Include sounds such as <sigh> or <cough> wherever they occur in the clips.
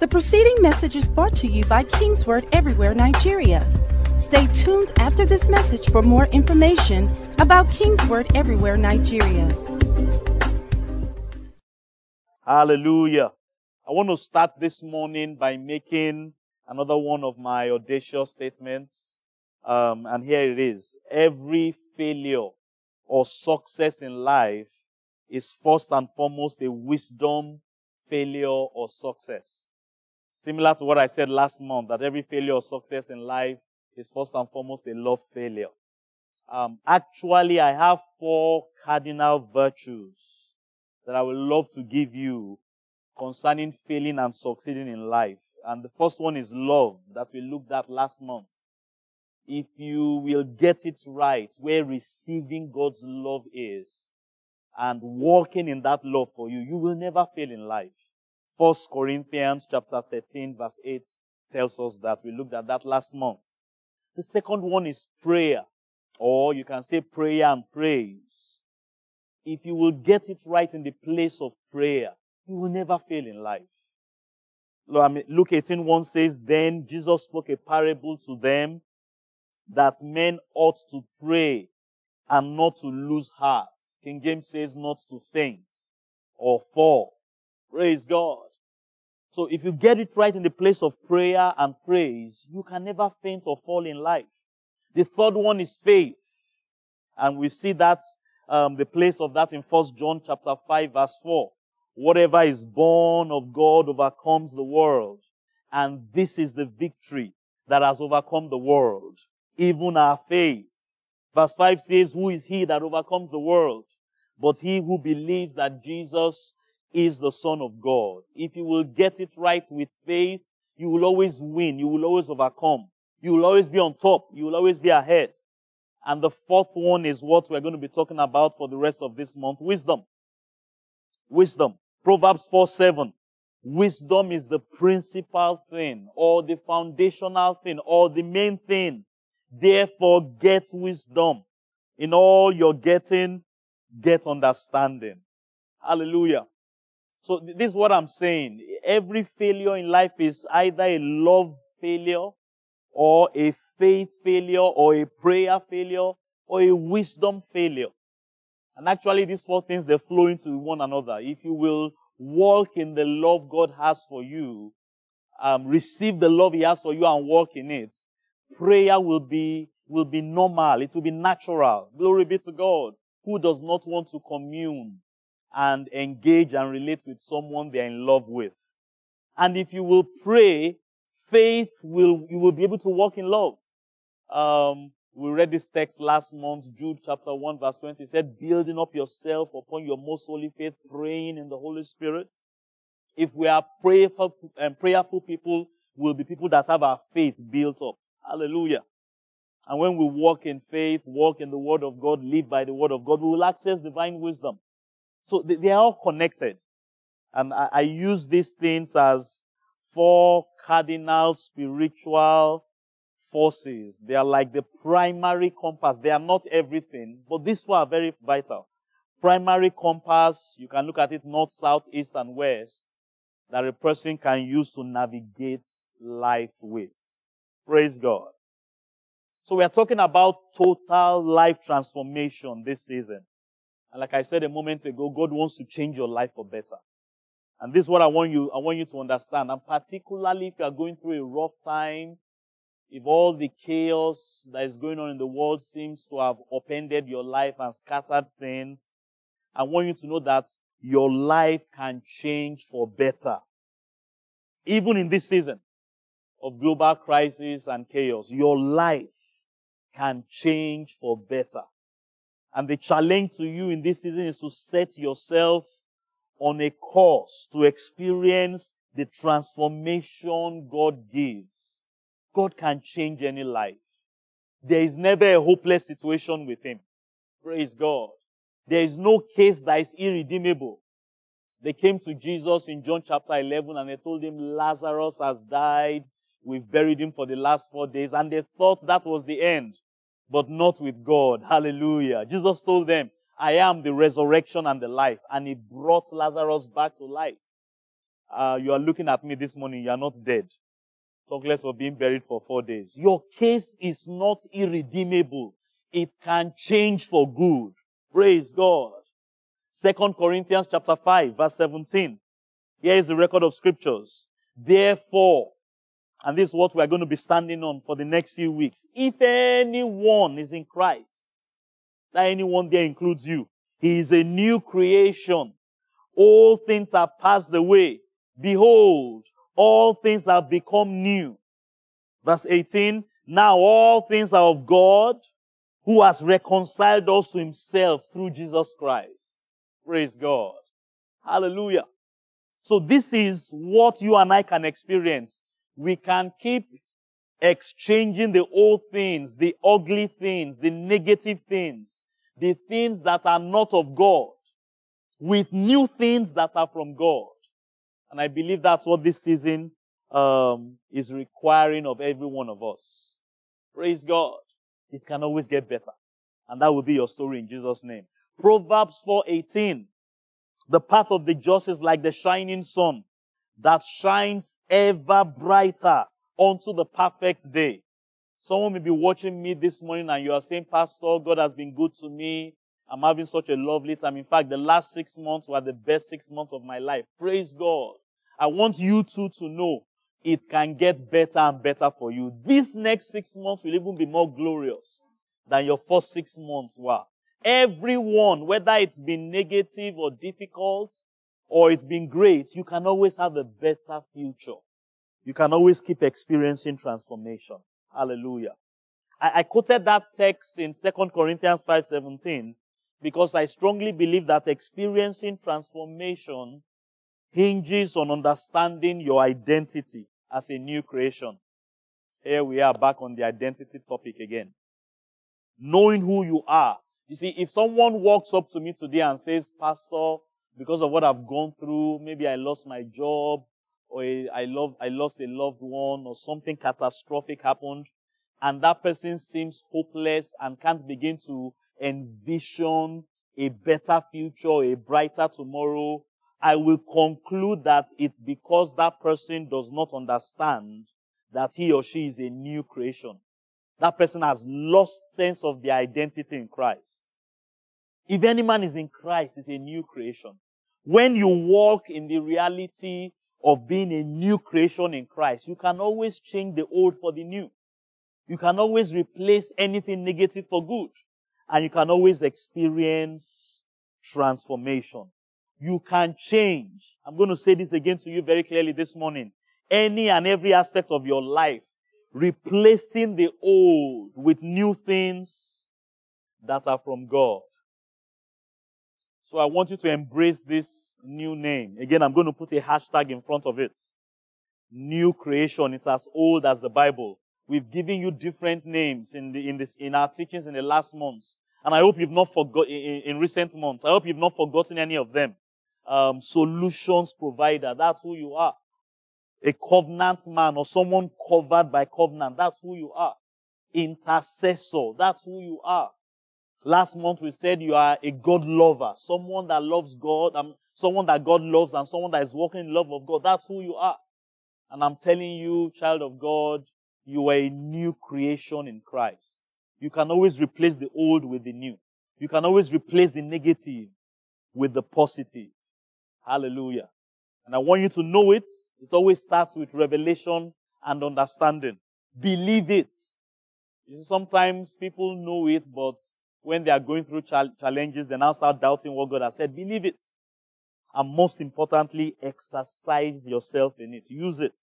The preceding message is brought to you by Kingsword Everywhere Nigeria. Stay tuned after this message for more information about Kingsword Everywhere Nigeria. Hallelujah. I want to start this morning by making another one of my audacious statements. Um, and here it is. Every failure or success in life is first and foremost a wisdom failure or success. Similar to what I said last month, that every failure or success in life is first and foremost a love failure. Um, actually, I have four cardinal virtues that I would love to give you concerning failing and succeeding in life. And the first one is love that we looked at last month. If you will get it right, where receiving God's love is, and walking in that love for you, you will never fail in life. First Corinthians chapter 13 verse 8 tells us that. We looked at that last month. The second one is prayer, or you can say prayer and praise. If you will get it right in the place of prayer, you will never fail in life. Luke 18 1 says, Then Jesus spoke a parable to them that men ought to pray and not to lose heart. King James says not to faint or fall. Praise God. So if you get it right in the place of prayer and praise, you can never faint or fall in life. The third one is faith. And we see that, um, the place of that in First John chapter 5 verse 4. Whatever is born of God overcomes the world. And this is the victory that has overcome the world. Even our faith. Verse 5 says, Who is he that overcomes the world? But he who believes that Jesus is the Son of God. If you will get it right with faith, you will always win. You will always overcome. You will always be on top. You will always be ahead. And the fourth one is what we're going to be talking about for the rest of this month. Wisdom. Wisdom. Proverbs 4 7. Wisdom is the principal thing or the foundational thing or the main thing. Therefore get wisdom. In all you're getting, get understanding. Hallelujah. So this is what I'm saying. Every failure in life is either a love failure or a faith failure or a prayer failure or a wisdom failure. And actually these four things, they flow into one another. If you will walk in the love God has for you, um, receive the love He has for you and walk in it, prayer will be, will be normal. It will be natural. Glory be to God who does not want to commune and engage and relate with someone they're in love with. And if you will pray, faith will, you will be able to walk in love. Um, we read this text last month, Jude chapter 1 verse 20 it said, building up yourself upon your most holy faith, praying in the Holy Spirit. If we are prayerful, and um, prayerful people, we'll be people that have our faith built up. Hallelujah. And when we walk in faith, walk in the Word of God, live by the Word of God, we will access divine wisdom. So they, they are all connected. And I, I use these things as four cardinal spiritual forces. They are like the primary compass. They are not everything, but these four are very vital. Primary compass, you can look at it north, south, east, and west, that a person can use to navigate life with. Praise God. So we are talking about total life transformation this season. And like I said a moment ago, God wants to change your life for better. And this is what I want you, I want you to understand. And particularly if you are going through a rough time, if all the chaos that is going on in the world seems to have upended your life and scattered things, I want you to know that your life can change for better. Even in this season of global crisis and chaos, your life can change for better. And the challenge to you in this season is to set yourself on a course to experience the transformation God gives. God can change any life. There is never a hopeless situation with Him. Praise God. There is no case that is irredeemable. They came to Jesus in John chapter 11 and they told him Lazarus has died. We've buried him for the last four days. And they thought that was the end but not with God. Hallelujah. Jesus told them, I am the resurrection and the life. And he brought Lazarus back to life. uh, you are looking at me this morning, you are not dead. Talk less of being buried for four days. Your case is not irredeemable. It can change for good. Praise God. Second Corinthians chapter 5 verse 17. Here is the record of scriptures. Therefore, and this is what we are going to be standing on for the next few weeks. If anyone is in Christ, that anyone there includes you, he is a new creation. All things are passed away. Behold, all things have become new. Verse 18, now all things are of God who has reconciled us to himself through Jesus Christ. Praise God. Hallelujah. So this is what you and I can experience. We can keep exchanging the old things, the ugly things, the negative things, the things that are not of God with new things that are from God. And I believe that's what this season um, is requiring of every one of us. Praise God. It can always get better. And that will be your story in Jesus' name. Proverbs 4:18. The path of the just is like the shining sun that shines ever brighter unto the perfect day. Someone may be watching me this morning and you are saying, Pastor, God has been good to me. I'm having such a lovely time. In fact, the last six months were the best six months of my life. Praise God. I want you too to know it can get better and better for you. This next six months will even be more glorious than your first six months were. Everyone, whether it's been negative or difficult or it's been great, you can always have a better future. You can always keep experiencing transformation. Hallelujah. I, I quoted that text in 2 Corinthians 5:17 because I strongly believe that experiencing transformation hinges on understanding your identity as a new creation. Here we are back on the identity topic again. Knowing who you are. You see, if someone walks up to me today and says, Pastor, because of what I've gone through, maybe I lost my job, or I, love, I lost a loved one, or something catastrophic happened, and that person seems hopeless and can't begin to envision a better future, a brighter tomorrow, I will conclude that it's because that person does not understand that he or she is a new creation. That person has lost sense of their identity in Christ. If any man is in Christ, is a new creation. When you walk in the reality of being a new creation in Christ, you can always change the old for the new. You can always replace anything negative for good. And you can always experience transformation. You can change. I'm going to say this again to you very clearly this morning. Any and every aspect of your life, replacing the old with new things that are from God. So I want you to embrace this new name. Again, I'm going to put a hashtag in front of it. New creation. It's as old as the Bible. We've given you different names in the, in this, in our teachings in the last months. And I hope you've not forgotten, in, in, recent months, I hope you've not forgotten any of them um, solutions provider. That's who you are. A covenant man or someone covered by covenant. That's who you are. Intercessor. That's who you are. Last month we said you are a God lover. Someone that loves God. Um, someone that God loves and someone that is walking in love of God. That's who you are. And I'm telling you, child of God, you are a new creation in Christ. You can always replace the old with the new. You can always replace the negative with the positive. Hallelujah. And I want you to know it. It always starts with revelation and understanding. Believe it. You see, sometimes people know it, but when they are going through challenges, they now start doubting what God has said. Believe it. And most importantly, exercise yourself in it. Use it.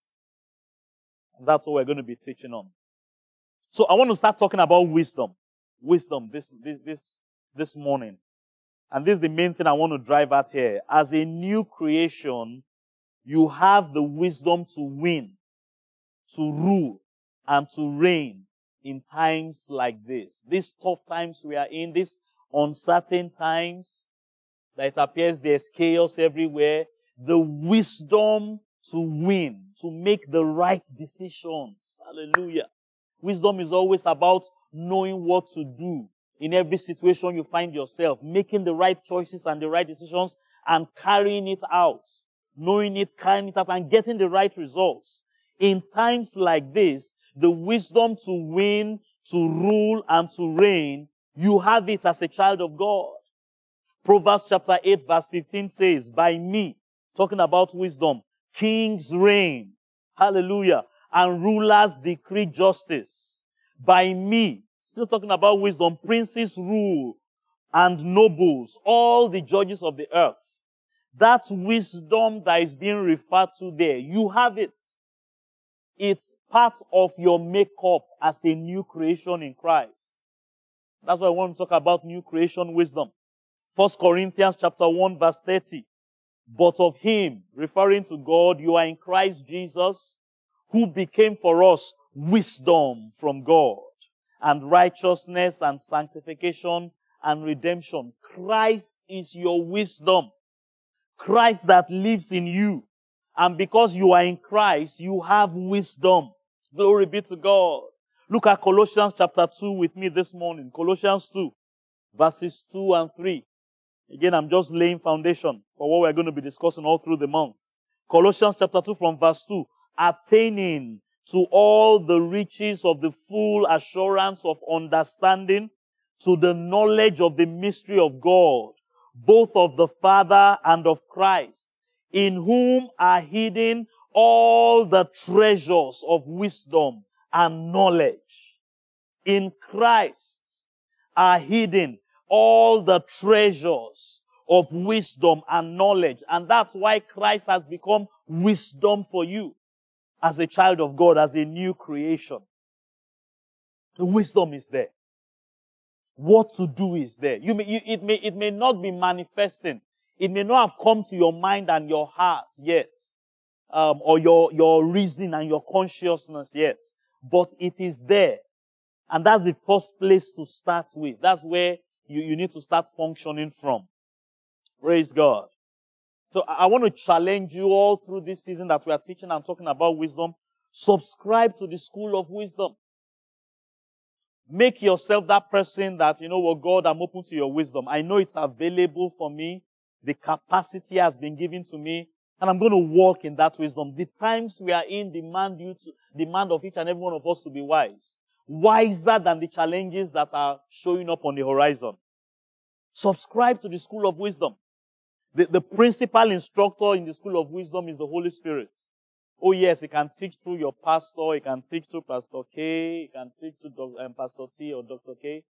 And that's what we're going to be teaching on. So I want to start talking about wisdom. Wisdom this, this, this, this morning. And this is the main thing I want to drive at here. As a new creation, you have the wisdom to win, to rule, and to reign in times like this. These tough times we are in, these uncertain times that it appears there's chaos everywhere. The wisdom to win, to make the right decisions. Hallelujah. Wisdom is always about knowing what to do in every situation you find yourself, making the right choices and the right decisions and carrying it out knowing it, carrying it out, and getting the right results. In times like this, the wisdom to win, to rule, and to reign, you have it as a child of God. Proverbs chapter 8 verse 15 says, by me, talking about wisdom, kings reign. Hallelujah. And rulers decree justice. By me, still talking about wisdom, princes rule and nobles, all the judges of the earth. That wisdom that is being referred to there, you have it. It's part of your makeup as a new creation in Christ. That's why I want to talk about new creation wisdom. First Corinthians chapter 1 verse 30. But of him, referring to God, you are in Christ Jesus, who became for us wisdom from God, and righteousness and sanctification and redemption. Christ is your wisdom. Christ that lives in you. And because you are in Christ, you have wisdom. Glory be to God. Look at Colossians chapter 2 with me this morning. Colossians 2, verses 2 and 3. Again, I'm just laying foundation for what we're going to be discussing all through the month. Colossians chapter 2 from verse 2. Attaining to all the riches of the full assurance of understanding, to the knowledge of the mystery of God, both of the Father and of Christ, in whom are hidden all the treasures of wisdom and knowledge. In Christ are hidden all the treasures of wisdom and knowledge. And that's why Christ has become wisdom for you as a child of God, as a new creation. The wisdom is there. What to do is there. You may, you, it may, it may not be manifesting. It may not have come to your mind and your heart yet. Um, or your, your reasoning and your consciousness yet. But it is there. And that's the first place to start with. That's where you, you need to start functioning from. Praise God. So I want to challenge you all through this season that we are teaching and talking about wisdom. Subscribe to the school of wisdom. Make yourself that person that, you know what, God, I'm open to your wisdom. I know it's available for me. The capacity has been given to me. And I'm going to walk in that wisdom. The times we are in demand you to, demand of each and every one of us to be wise. Wiser than the challenges that are showing up on the horizon. Subscribe to the school of wisdom. The, the principal instructor in the school of wisdom is the Holy Spirit. Oh yes, he can teach through your pastor, he can teach through Pastor K, he can teach through um, Pastor T or Dr. K,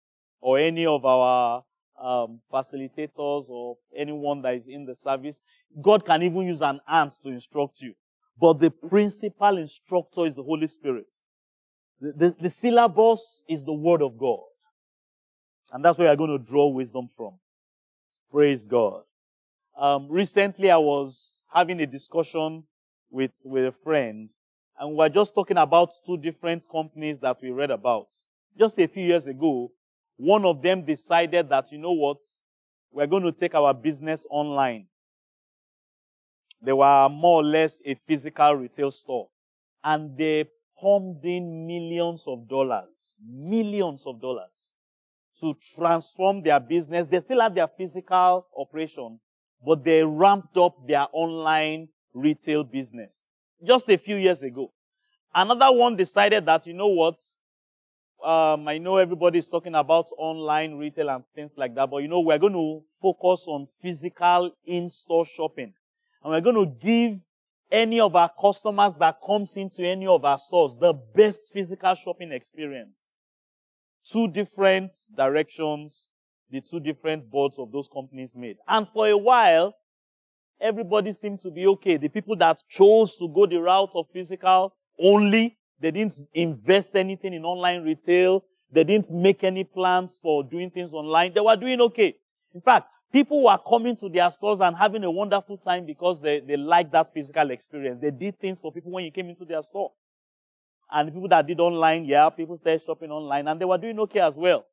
or any of our um, facilitators or anyone that is in the service. God can even use an ant to instruct you. But the principal instructor is the Holy Spirit. The, the, the syllabus is the Word of God. And that's where you're going to draw wisdom from. Praise God. Um, recently I was having a discussion with, with a friend and we were just talking about two different companies that we read about. Just a few years ago, one of them decided that, you know what, we're going to take our business online. They were more or less a physical retail store. And they pumped in millions of dollars, millions of dollars to transform their business. They still have their physical operation, but they ramped up their online retail business just a few years ago. Another one decided that, you know what? Um, I know everybody's talking about online retail and things like that, but you know, we're going to focus on physical in-store shopping. And we're going to give any of our customers that comes into any of our stores the best physical shopping experience. Two different directions the two different boards of those companies made. And for a while, everybody seemed to be okay. The people that chose to go the route of physical only, they didn't invest anything in online retail. They didn't make any plans for doing things online. They were doing okay. In fact, people were coming to their stores and having a wonderful time because they, they liked that physical experience. They did things for people when you came into their store. And the people that did online, yeah, people started shopping online and they were doing okay as well.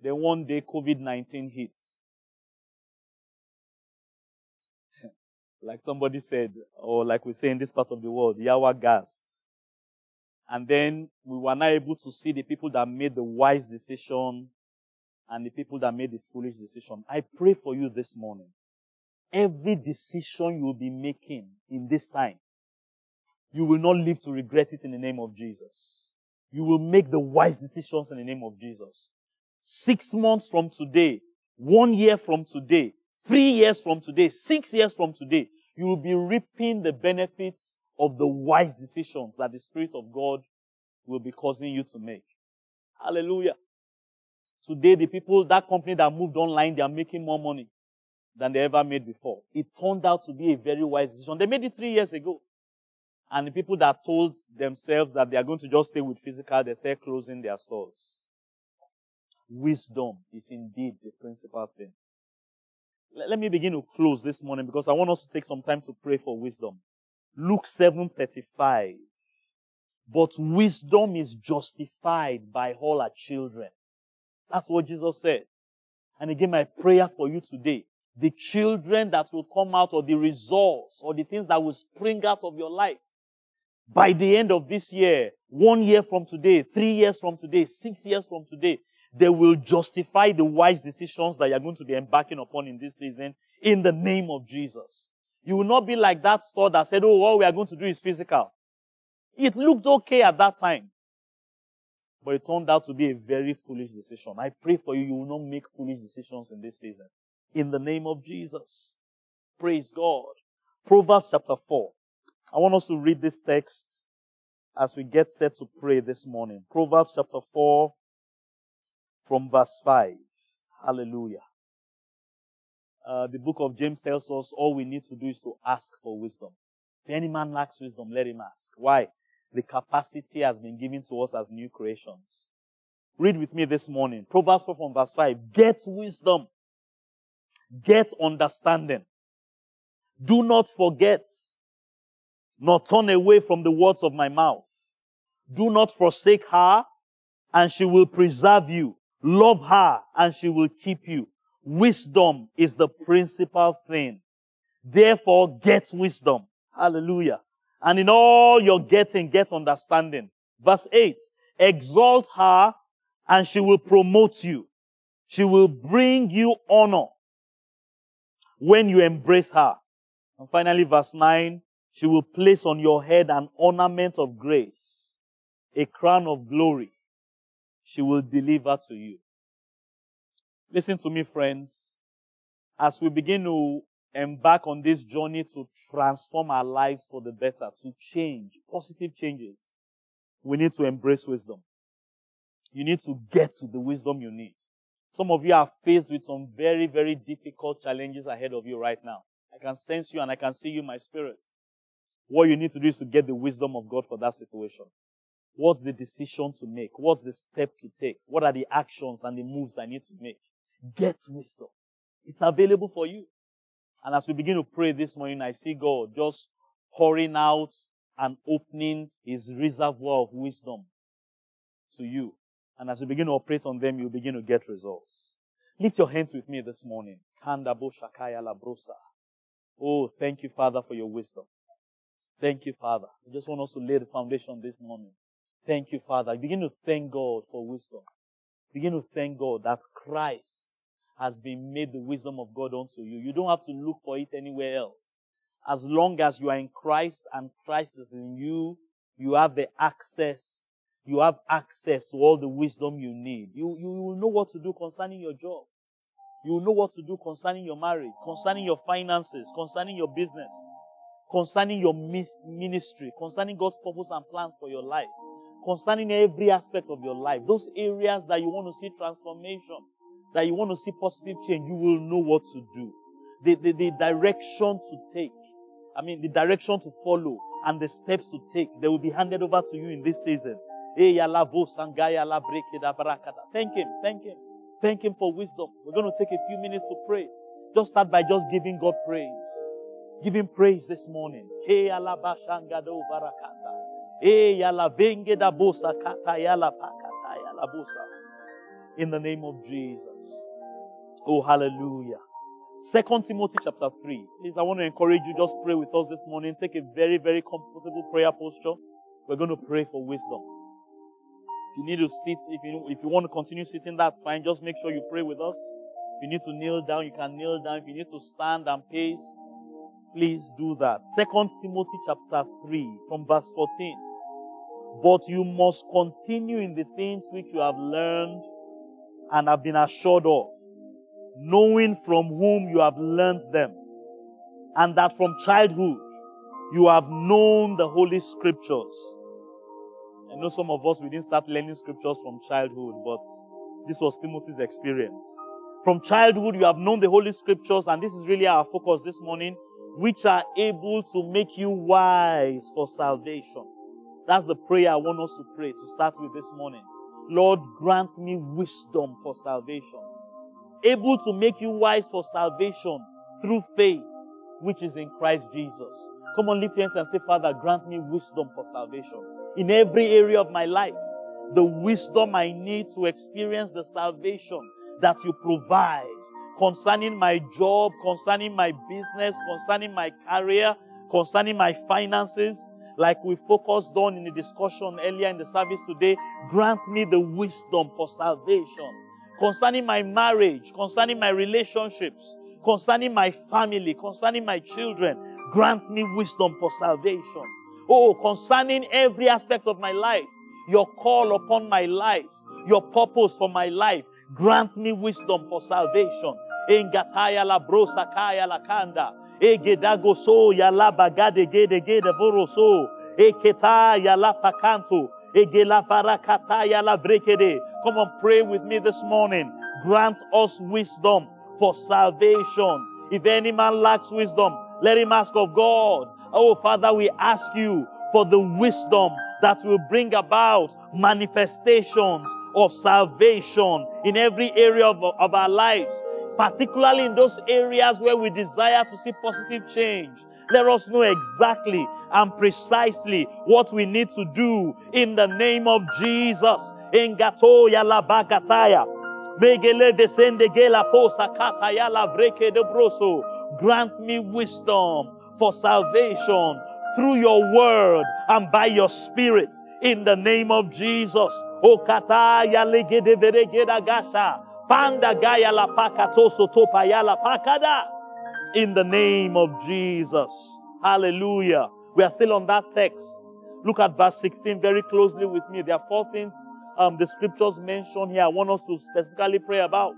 Then one day COVID-19 hits. <laughs> like somebody said, or like we say in this part of the world, Yawa gasped. And then we were not able to see the people that made the wise decision and the people that made the foolish decision. I pray for you this morning every decision you will be making in this time, you will not live to regret it in the name of Jesus. You will make the wise decisions in the name of Jesus. Six months from today, one year from today, three years from today, six years from today, you will be reaping the benefits of the wise decisions that the Spirit of God will be causing you to make. Hallelujah. Today, the people, that company that moved online, they are making more money than they ever made before. It turned out to be a very wise decision. They made it three years ago. And the people that told themselves that they are going to just stay with physical, they start closing their stores. Wisdom is indeed the principal thing. Let me begin to close this morning because I want us to take some time to pray for wisdom. Luke 7:35. But wisdom is justified by all her children. That's what Jesus said. And again, my prayer for you today, the children that will come out or the results or the things that will spring out of your life by the end of this year, one year from today, three years from today, six years from today, they will justify the wise decisions that you're going to be embarking upon in this season in the name of Jesus. You will not be like that store that said, oh, all we are going to do is physical. It looked okay at that time. But it turned out to be a very foolish decision. I pray for you, you will not make foolish decisions in this season. In the name of Jesus. Praise God. Proverbs chapter 4. I want us to read this text as we get set to pray this morning. Proverbs chapter 4 from verse 5. Hallelujah. Uh, the book of James tells us all we need to do is to ask for wisdom. If any man lacks wisdom, let him ask. Why? The capacity has been given to us as new creations. Read with me this morning. Proverbs 4 from verse 5. Get wisdom. Get understanding. Do not forget, nor turn away from the words of my mouth. Do not forsake her, and she will preserve you. Love her, and she will keep you. Wisdom is the principal thing. Therefore, get wisdom. Hallelujah. And in all your getting, get understanding. Verse 8. Exalt her, and she will promote you. She will bring you honor when you embrace her. And finally, verse 9, she will place on your head an ornament of grace, a crown of glory. She will deliver to you. Listen to me, friends. As we begin to embark on this journey to transform our lives for the better, to change, positive changes, we need to embrace wisdom. You need to get to the wisdom you need. Some of you are faced with some very, very difficult challenges ahead of you right now. I can sense you and I can see you my spirit. What you need to do is to get the wisdom of God for that situation. What's the decision to make? What's the step to take? What are the actions and the moves I need to make? Get wisdom. It's available for you. And as we begin to pray this morning, I see God just pouring out and opening his reservoir of wisdom to you. And as you begin to operate on them, you begin to get results. Lift your hands with me this morning. Oh, thank you, Father, for your wisdom. Thank you, Father. I just want us to lay the foundation this morning. Thank you, Father. Begin to thank God for wisdom. Begin to thank God that Christ has been made the wisdom of God unto you. You don't have to look for it anywhere else. As long as you are in Christ and Christ is in you, you have the access you have access to all the wisdom you need. You, you will know what to do concerning your job. You will know what to do concerning your marriage, concerning your finances, concerning your business, concerning your ministry, concerning God's purpose and plans for your life, concerning every aspect of your life. Those areas that you want to see transformation, that you want to see positive change, you will know what to do. The, the, the direction to take. I mean, the direction to follow and the steps to take, they will be handed over to you in this season. Eh, thank him. Thank him. Thank him for wisdom. We're going to take a few minutes to pray. Just start by just giving God praise. Give him praise this morning. In the name of Jesus. Oh, hallelujah. Second Timothy chapter 3. Please, I want to encourage you, just pray with us this morning. Take a very, very comfortable prayer posture. We're going to pray for wisdom. If you need to sit, if you, if you want to continue sitting, that's fine. Just make sure you pray with us. If you need to kneel down, you can kneel down. If you need to stand and pace, please do that. Second Timothy chapter 3 from verse 14. But you must continue in the things which you have learned and have been assured of, knowing from whom you have learned them, and that from childhood you have known the Holy Scriptures. I know some of us, we didn't start learning scriptures from childhood, but this was Timothy's experience. From childhood, you have known the Holy Scriptures, and this is really our focus this morning, which are able to make you wise for salvation. That's the prayer I want us to pray to start with this morning. Lord, grant me wisdom for salvation. Able to make you wise for salvation through faith, which is in Christ Jesus. Come on, lift your hands and say, Father, grant me wisdom for salvation. In every area of my life, the wisdom I need to experience the salvation that you provide concerning my job, concerning my business, concerning my career, concerning my finances, like we focused on in the discussion earlier in the service today, grant me the wisdom for salvation. Concerning my marriage, concerning my relationships, concerning my family, concerning my children, grant me wisdom for salvation. Oh, concerning every aspect of my life, your call upon my life, your purpose for my life, grant me wisdom for salvation. Engataya la brosa kaya la kanda. Egedago so yala bagade gede gede voroso. Eketa ya la pakanto. Egela varakata ya la brekede. Come on, pray with me this morning. Grant us wisdom for salvation. If any man lacks wisdom, let him ask of God. Oh, Father, we ask you for the wisdom that will bring about manifestations of salvation in every area of, of our lives particularly in those areas where we desire to see positive change. Let us know exactly and precisely what we need to do in the name of Jesus. Engatoya la bagataya. Megele descende gela posa kataya la breke de broso. Grant me wisdom for salvation through your word and by your spirit in the name of Jesus. O kataya legede veregeda gasha. Gaya la pakatoso pakada. In the name of Jesus. Hallelujah. We are still on that text. Look at verse 16 very closely with me. There are four things um, the scriptures mention here I want us to specifically pray about.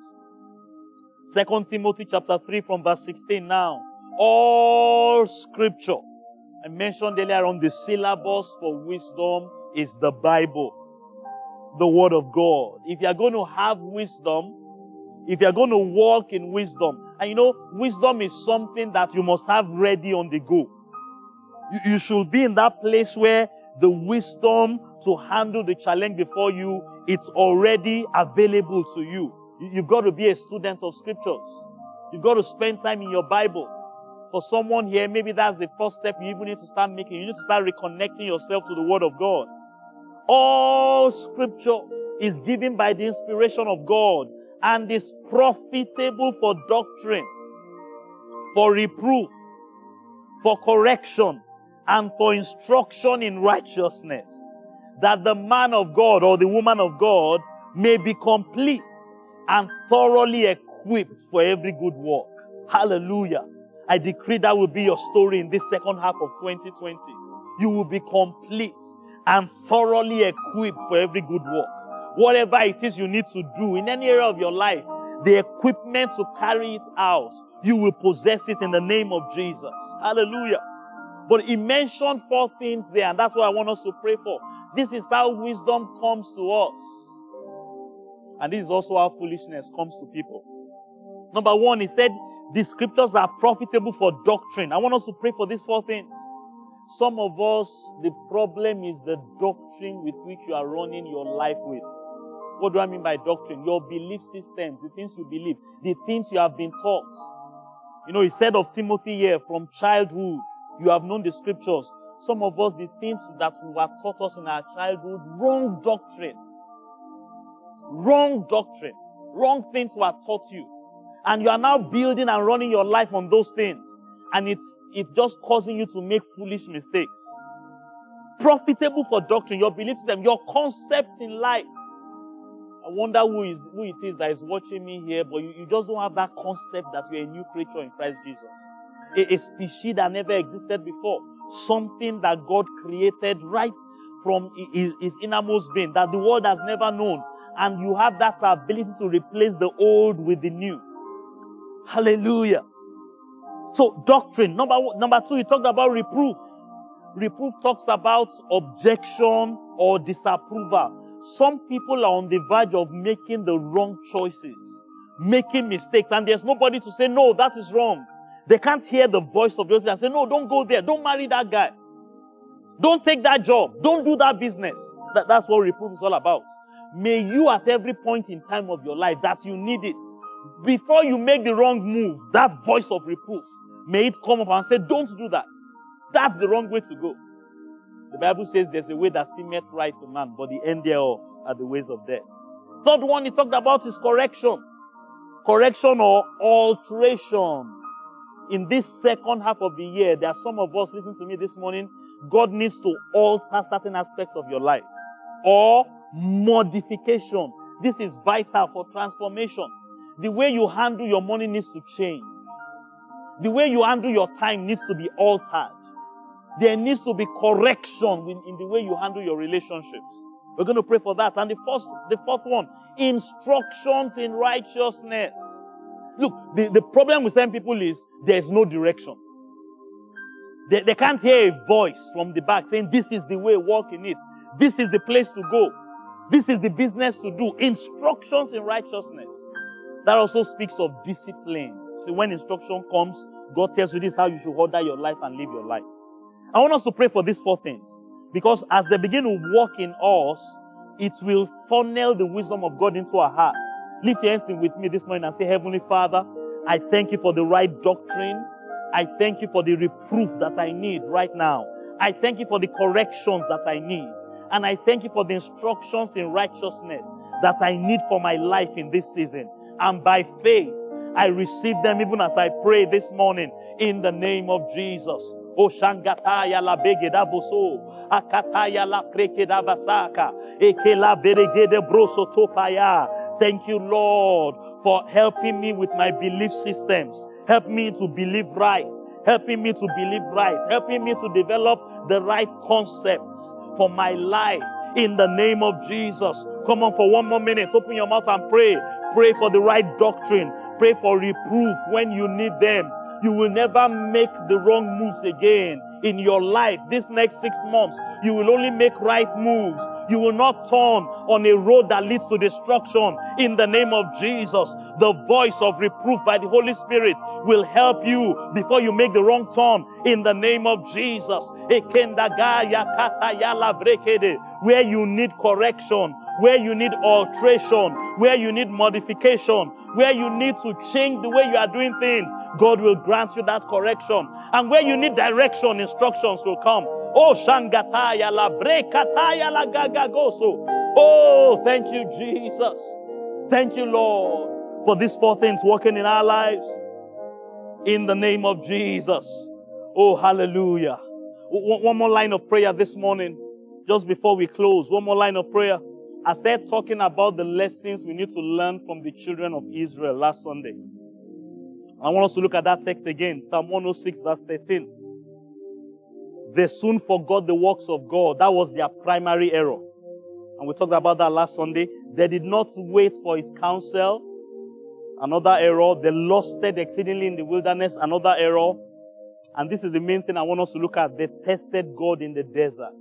Second Timothy chapter 3 from verse 16 now. All scripture. I mentioned earlier on the syllabus for wisdom is the Bible the word of God. If you are going to have wisdom, if you are going to walk in wisdom, and you know, wisdom is something that you must have ready on the go. You, you should be in that place where the wisdom to handle the challenge before you, it's already available to you. you. You've got to be a student of scriptures. You've got to spend time in your Bible. For someone here, maybe that's the first step you even need to start making. You need to start reconnecting yourself to the Word of God. All scripture is given by the inspiration of God and is profitable for doctrine, for reproof, for correction, and for instruction in righteousness, that the man of God or the woman of God may be complete and thoroughly equipped for every good work. Hallelujah. I decree that will be your story in this second half of 2020. You will be complete and thoroughly equipped for every good work. Whatever it is you need to do in any area of your life, the equipment to carry it out, you will possess it in the name of Jesus. Hallelujah. But he mentioned four things there, and that's what I want us to pray for. This is how wisdom comes to us. And this is also how foolishness comes to people. Number one, he said, the scriptures are profitable for doctrine. I want us to pray for these four things. Some of us, the problem is the doctrine with which you are running your life with. What do I mean by doctrine? Your belief systems, the things you believe, the things you have been taught. You know, he said of Timothy here, from childhood, you have known the scriptures. Some of us, the things that were taught us in our childhood, wrong doctrine. Wrong doctrine. Wrong things were taught you. And you are now building and running your life on those things. And it's it's just causing you to make foolish mistakes. Profitable for doctrine, your belief system, your concepts in life. I wonder who is who it is that is watching me here, but you, you just don't have that concept that you're a new creature in Christ Jesus. A, a species that never existed before. Something that God created right from his, his innermost being that the world has never known. And you have that ability to replace the old with the new. Hallelujah. So doctrine. Number one, number two, he talked about reproof. Reproof talks about objection or disapproval. Some people are on the verge of making the wrong choices, making mistakes, and there's nobody to say, no, that is wrong. They can't hear the voice of Spirit and say, no, don't go there. Don't marry that guy. Don't take that job. Don't do that business. That, that's what reproof is all about. May you at every point in time of your life that you need it, before you make the wrong move, that voice of reproof, may it come up and say, don't do that. That's the wrong way to go. The Bible says there's a way that seemeth right to man, but the end thereof are the ways of death. Third one he talked about is correction. Correction or alteration. In this second half of the year, there are some of us, listen to me this morning, God needs to alter certain aspects of your life. Or modification. This is vital for transformation. The way you handle your money needs to change. The way you handle your time needs to be altered there needs to be correction in, in the way you handle your relationships. We're going to pray for that. And the first, the fourth one, instructions in righteousness. Look, the, the problem with some people is there's no direction. They, they can't hear a voice from the back saying, This is the way, walk in it. This is the place to go. This is the business to do. Instructions in righteousness. That also speaks of discipline. See, when instruction comes, God tells you this how you should order your life and live your life. I want us to pray for these four things. Because as they begin to work in us, it will funnel the wisdom of God into our hearts. Lift your hands in with me this morning and say, Heavenly Father, I thank you for the right doctrine. I thank you for the reproof that I need right now. I thank you for the corrections that I need. And I thank you for the instructions in righteousness that I need for my life in this season. And by faith, I receive them even as I pray this morning in the name of Jesus. Oshangataya la begeda voso. Akataya la prekeda basaka. Ekela beregede broso topaya. Thank you, Lord, for helping me with my belief systems. Help me to believe right. Helping me to believe right. Helping me to develop the right concepts for my life in the name of Jesus. Come on for one more minute. Open your mouth and pray. Pray for the right doctrine. Pray for reproof when you need them you will never make the wrong moves again in your life this next six months. You will only make right moves. You will not turn on a road that leads to destruction in the name of Jesus. The voice of reproof by the Holy Spirit will help you before you make the wrong turn in the name of Jesus. Where you need correction, where you need alteration, where you need modification, where you need to change the way you are doing things, God will grant you that correction. And where you need direction, instructions will come. Oh, Shangataya la Brekataya la Gagagoso. Oh, thank you, Jesus. Thank you, Lord, for these four things working in our lives. In the name of Jesus. Oh, hallelujah. One more line of prayer this morning, just before we close. One more line of prayer. I started talking about the lessons we need to learn from the children of Israel last Sunday. I want us to look at that text again, Psalm 106, verse 13. They soon forgot the works of God. That was their primary error. And we talked about that last Sunday. They did not wait for his counsel. Another error. They lusted exceedingly in the wilderness. Another error. And this is the main thing I want us to look at. They tested God in the desert.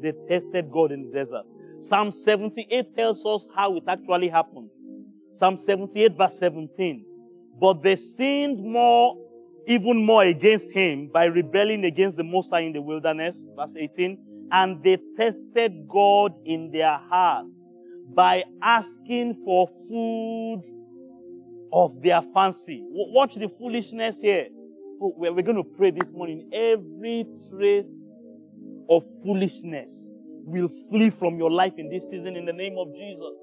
They tested God in the desert. Psalm 78 tells us how it actually happened. Psalm 78 verse 17. But they sinned more, even more against him by rebelling against the Most High in the wilderness. Verse 18. And they tested God in their hearts by asking for food of their fancy. Watch the foolishness here. We're going to pray this morning. Every trace of foolishness will flee from your life in this season in the name of Jesus.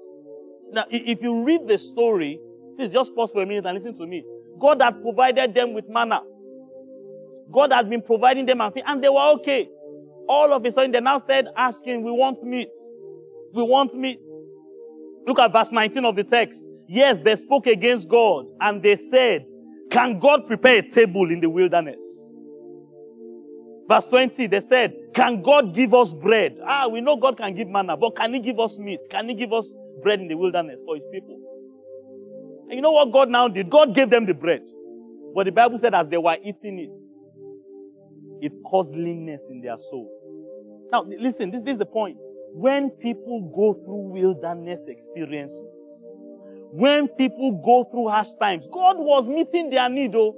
Now, if you read the story, please just pause for a minute and listen to me. God had provided them with manna. God had been providing them and they were okay. All of a sudden, they now started asking, We want meat. We want meat. Look at verse 19 of the text. Yes, they spoke against God and they said, Can God prepare a table in the wilderness? Verse 20, they said, Can God give us bread? Ah, we know God can give manna, but can He give us meat? Can He give us bread in the wilderness for His people? And you know what God now did? God gave them the bread. But the Bible said as they were eating it, it caused leanness in their soul. Now, listen, this, this is the point. When people go through wilderness experiences, when people go through harsh times, God was meeting their need. Oh,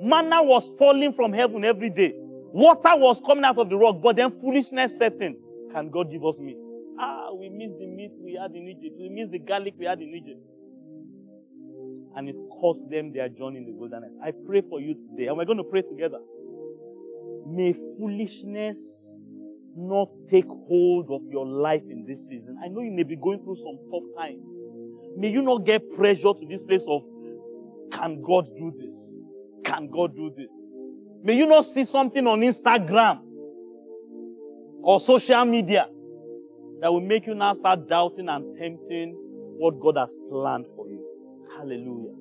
manna was falling from heaven every day. Water was coming out of the rock, but then foolishness set in. Can God give us meat? Ah, we miss the meat we had in Egypt. We miss the garlic we had in Egypt. And it cost them their journey in the wilderness. I pray for you today, and we're going to pray together. May foolishness not take hold of your life in this season. I know you may be going through some tough times. May you not get pressure to this place of, can God do this? Can God do this? May you not see something on Instagram or social media that will make you now start doubting and tempting what God has planned for you. Hallelujah.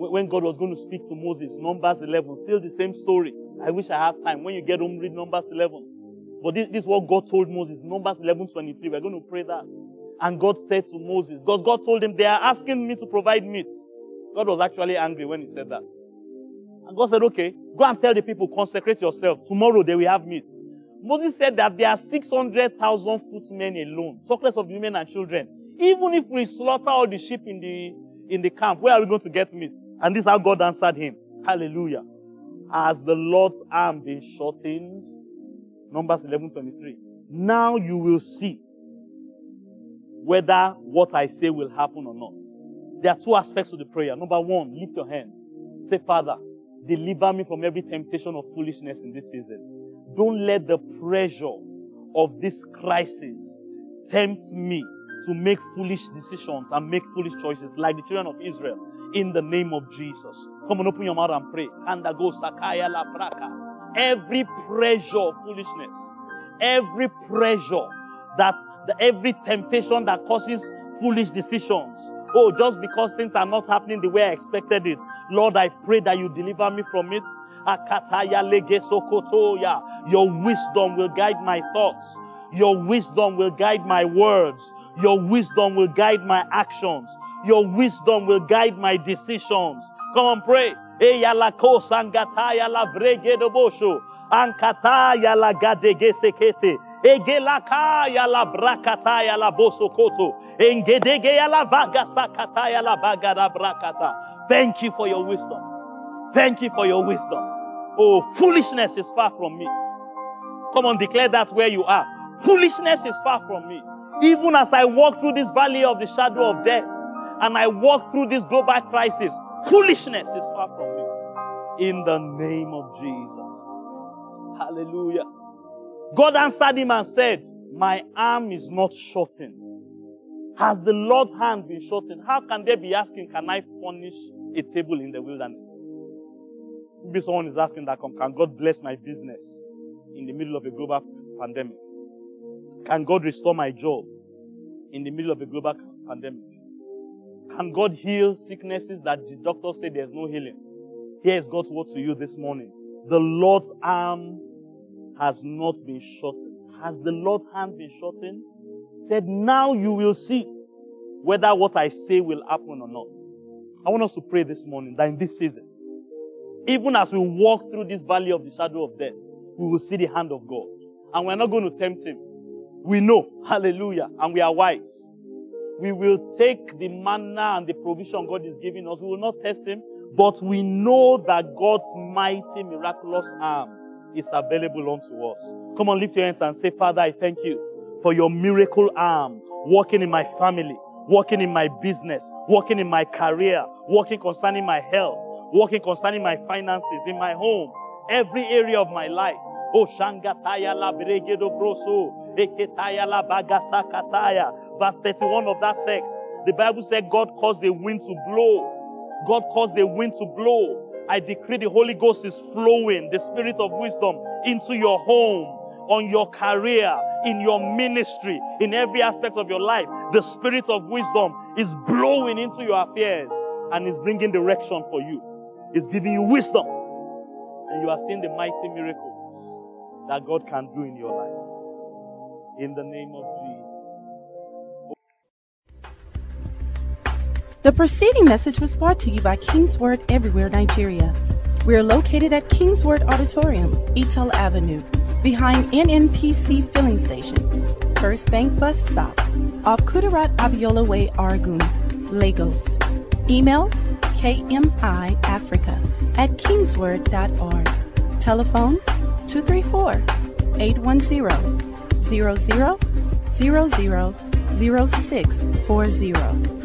When God was going to speak to Moses, Numbers 11, still the same story. I wish I had time. When you get home, read Numbers 11. But this, this is what God told Moses, Numbers 11, 23. We're going to pray that. And God said to Moses, because God told him, they are asking me to provide meat. God was actually angry when he said that. And God said, okay, go and tell the people, consecrate yourself. Tomorrow they will have meat. Moses said that there are 600,000 footmen alone, talk less of women and children. Even if we slaughter all the sheep in the, in the camp, where are we going to get meat? And this is how God answered him. Hallelujah. As the Lord's arm been shortened, Numbers 11 23. Now you will see whether what I say will happen or not. There are two aspects to the prayer. Number one, lift your hands. Say, Father, deliver me from every temptation of foolishness in this season. Don't let the pressure of this crisis tempt me to make foolish decisions and make foolish choices like the children of Israel in the name of Jesus. Come on, open your mouth and pray. Every pressure of foolishness, every pressure that every temptation that causes foolish decisions. Oh, just because things are not happening the way I expected it. Lord, I pray that you deliver me from it. Your wisdom will guide my thoughts. Your wisdom will guide my words. Your wisdom will guide my actions. Your wisdom will guide my decisions. Come on, pray. Ankataya la gadege sekete. Egelakaya la brakataya la. Thank you for your wisdom. Thank you for your wisdom. Oh, foolishness is far from me. Come on, declare that where you are. Foolishness is far from me. Even as I walk through this valley of the shadow of death and I walk through this global crisis, foolishness is far from me. In the name of Jesus. Hallelujah. God answered him and said, My arm is not shortened. Has the Lord's hand been shortened? How can they be asking, Can I furnish a table in the wilderness? Maybe someone is asking that, Can God bless my business in the middle of a global pandemic? Can God restore my job in the middle of a global pandemic? Can God heal sicknesses that the doctors say there's no healing? Here is God's word to you this morning. The Lord's arm has not been shortened. Has the Lord's hand been shortened? Said, now you will see whether what I say will happen or not. I want us to pray this morning that in this season, even as we walk through this valley of the shadow of death, we will see the hand of God. And we're not going to tempt him. We know, hallelujah, and we are wise. We will take the manna and the provision God is giving us. We will not test him, but we know that God's mighty, miraculous arm is available unto us. Come on, lift your hands and say, Father, I thank you for your miracle arm working in my family, working in my business, working in my career, working concerning my health, working concerning my finances, in my home, every area of my life. Oh, Shangataya la bregedo broso, eketaya la bagasa kataya. Verse 31 of that text. The Bible said God caused the wind to blow. God caused the wind to blow I decree the Holy Ghost is flowing, the spirit of wisdom into your home, on your career, in your ministry, in every aspect of your life. The spirit of wisdom is blowing into your affairs and is bringing direction for you. It's giving you wisdom. And you are seeing the mighty miracles that God can do in your life. In the name of Jesus. The preceding message was brought to you by Kingsword Everywhere Nigeria. We are located at Kingsword Auditorium, Etal Avenue, behind NNPC Filling Station, First Bank Bus Stop, off Kudirat Abiola Way, Oregun, Lagos. Email kmiafrica at kingsword.org. Telephone 234 810 0000 0640.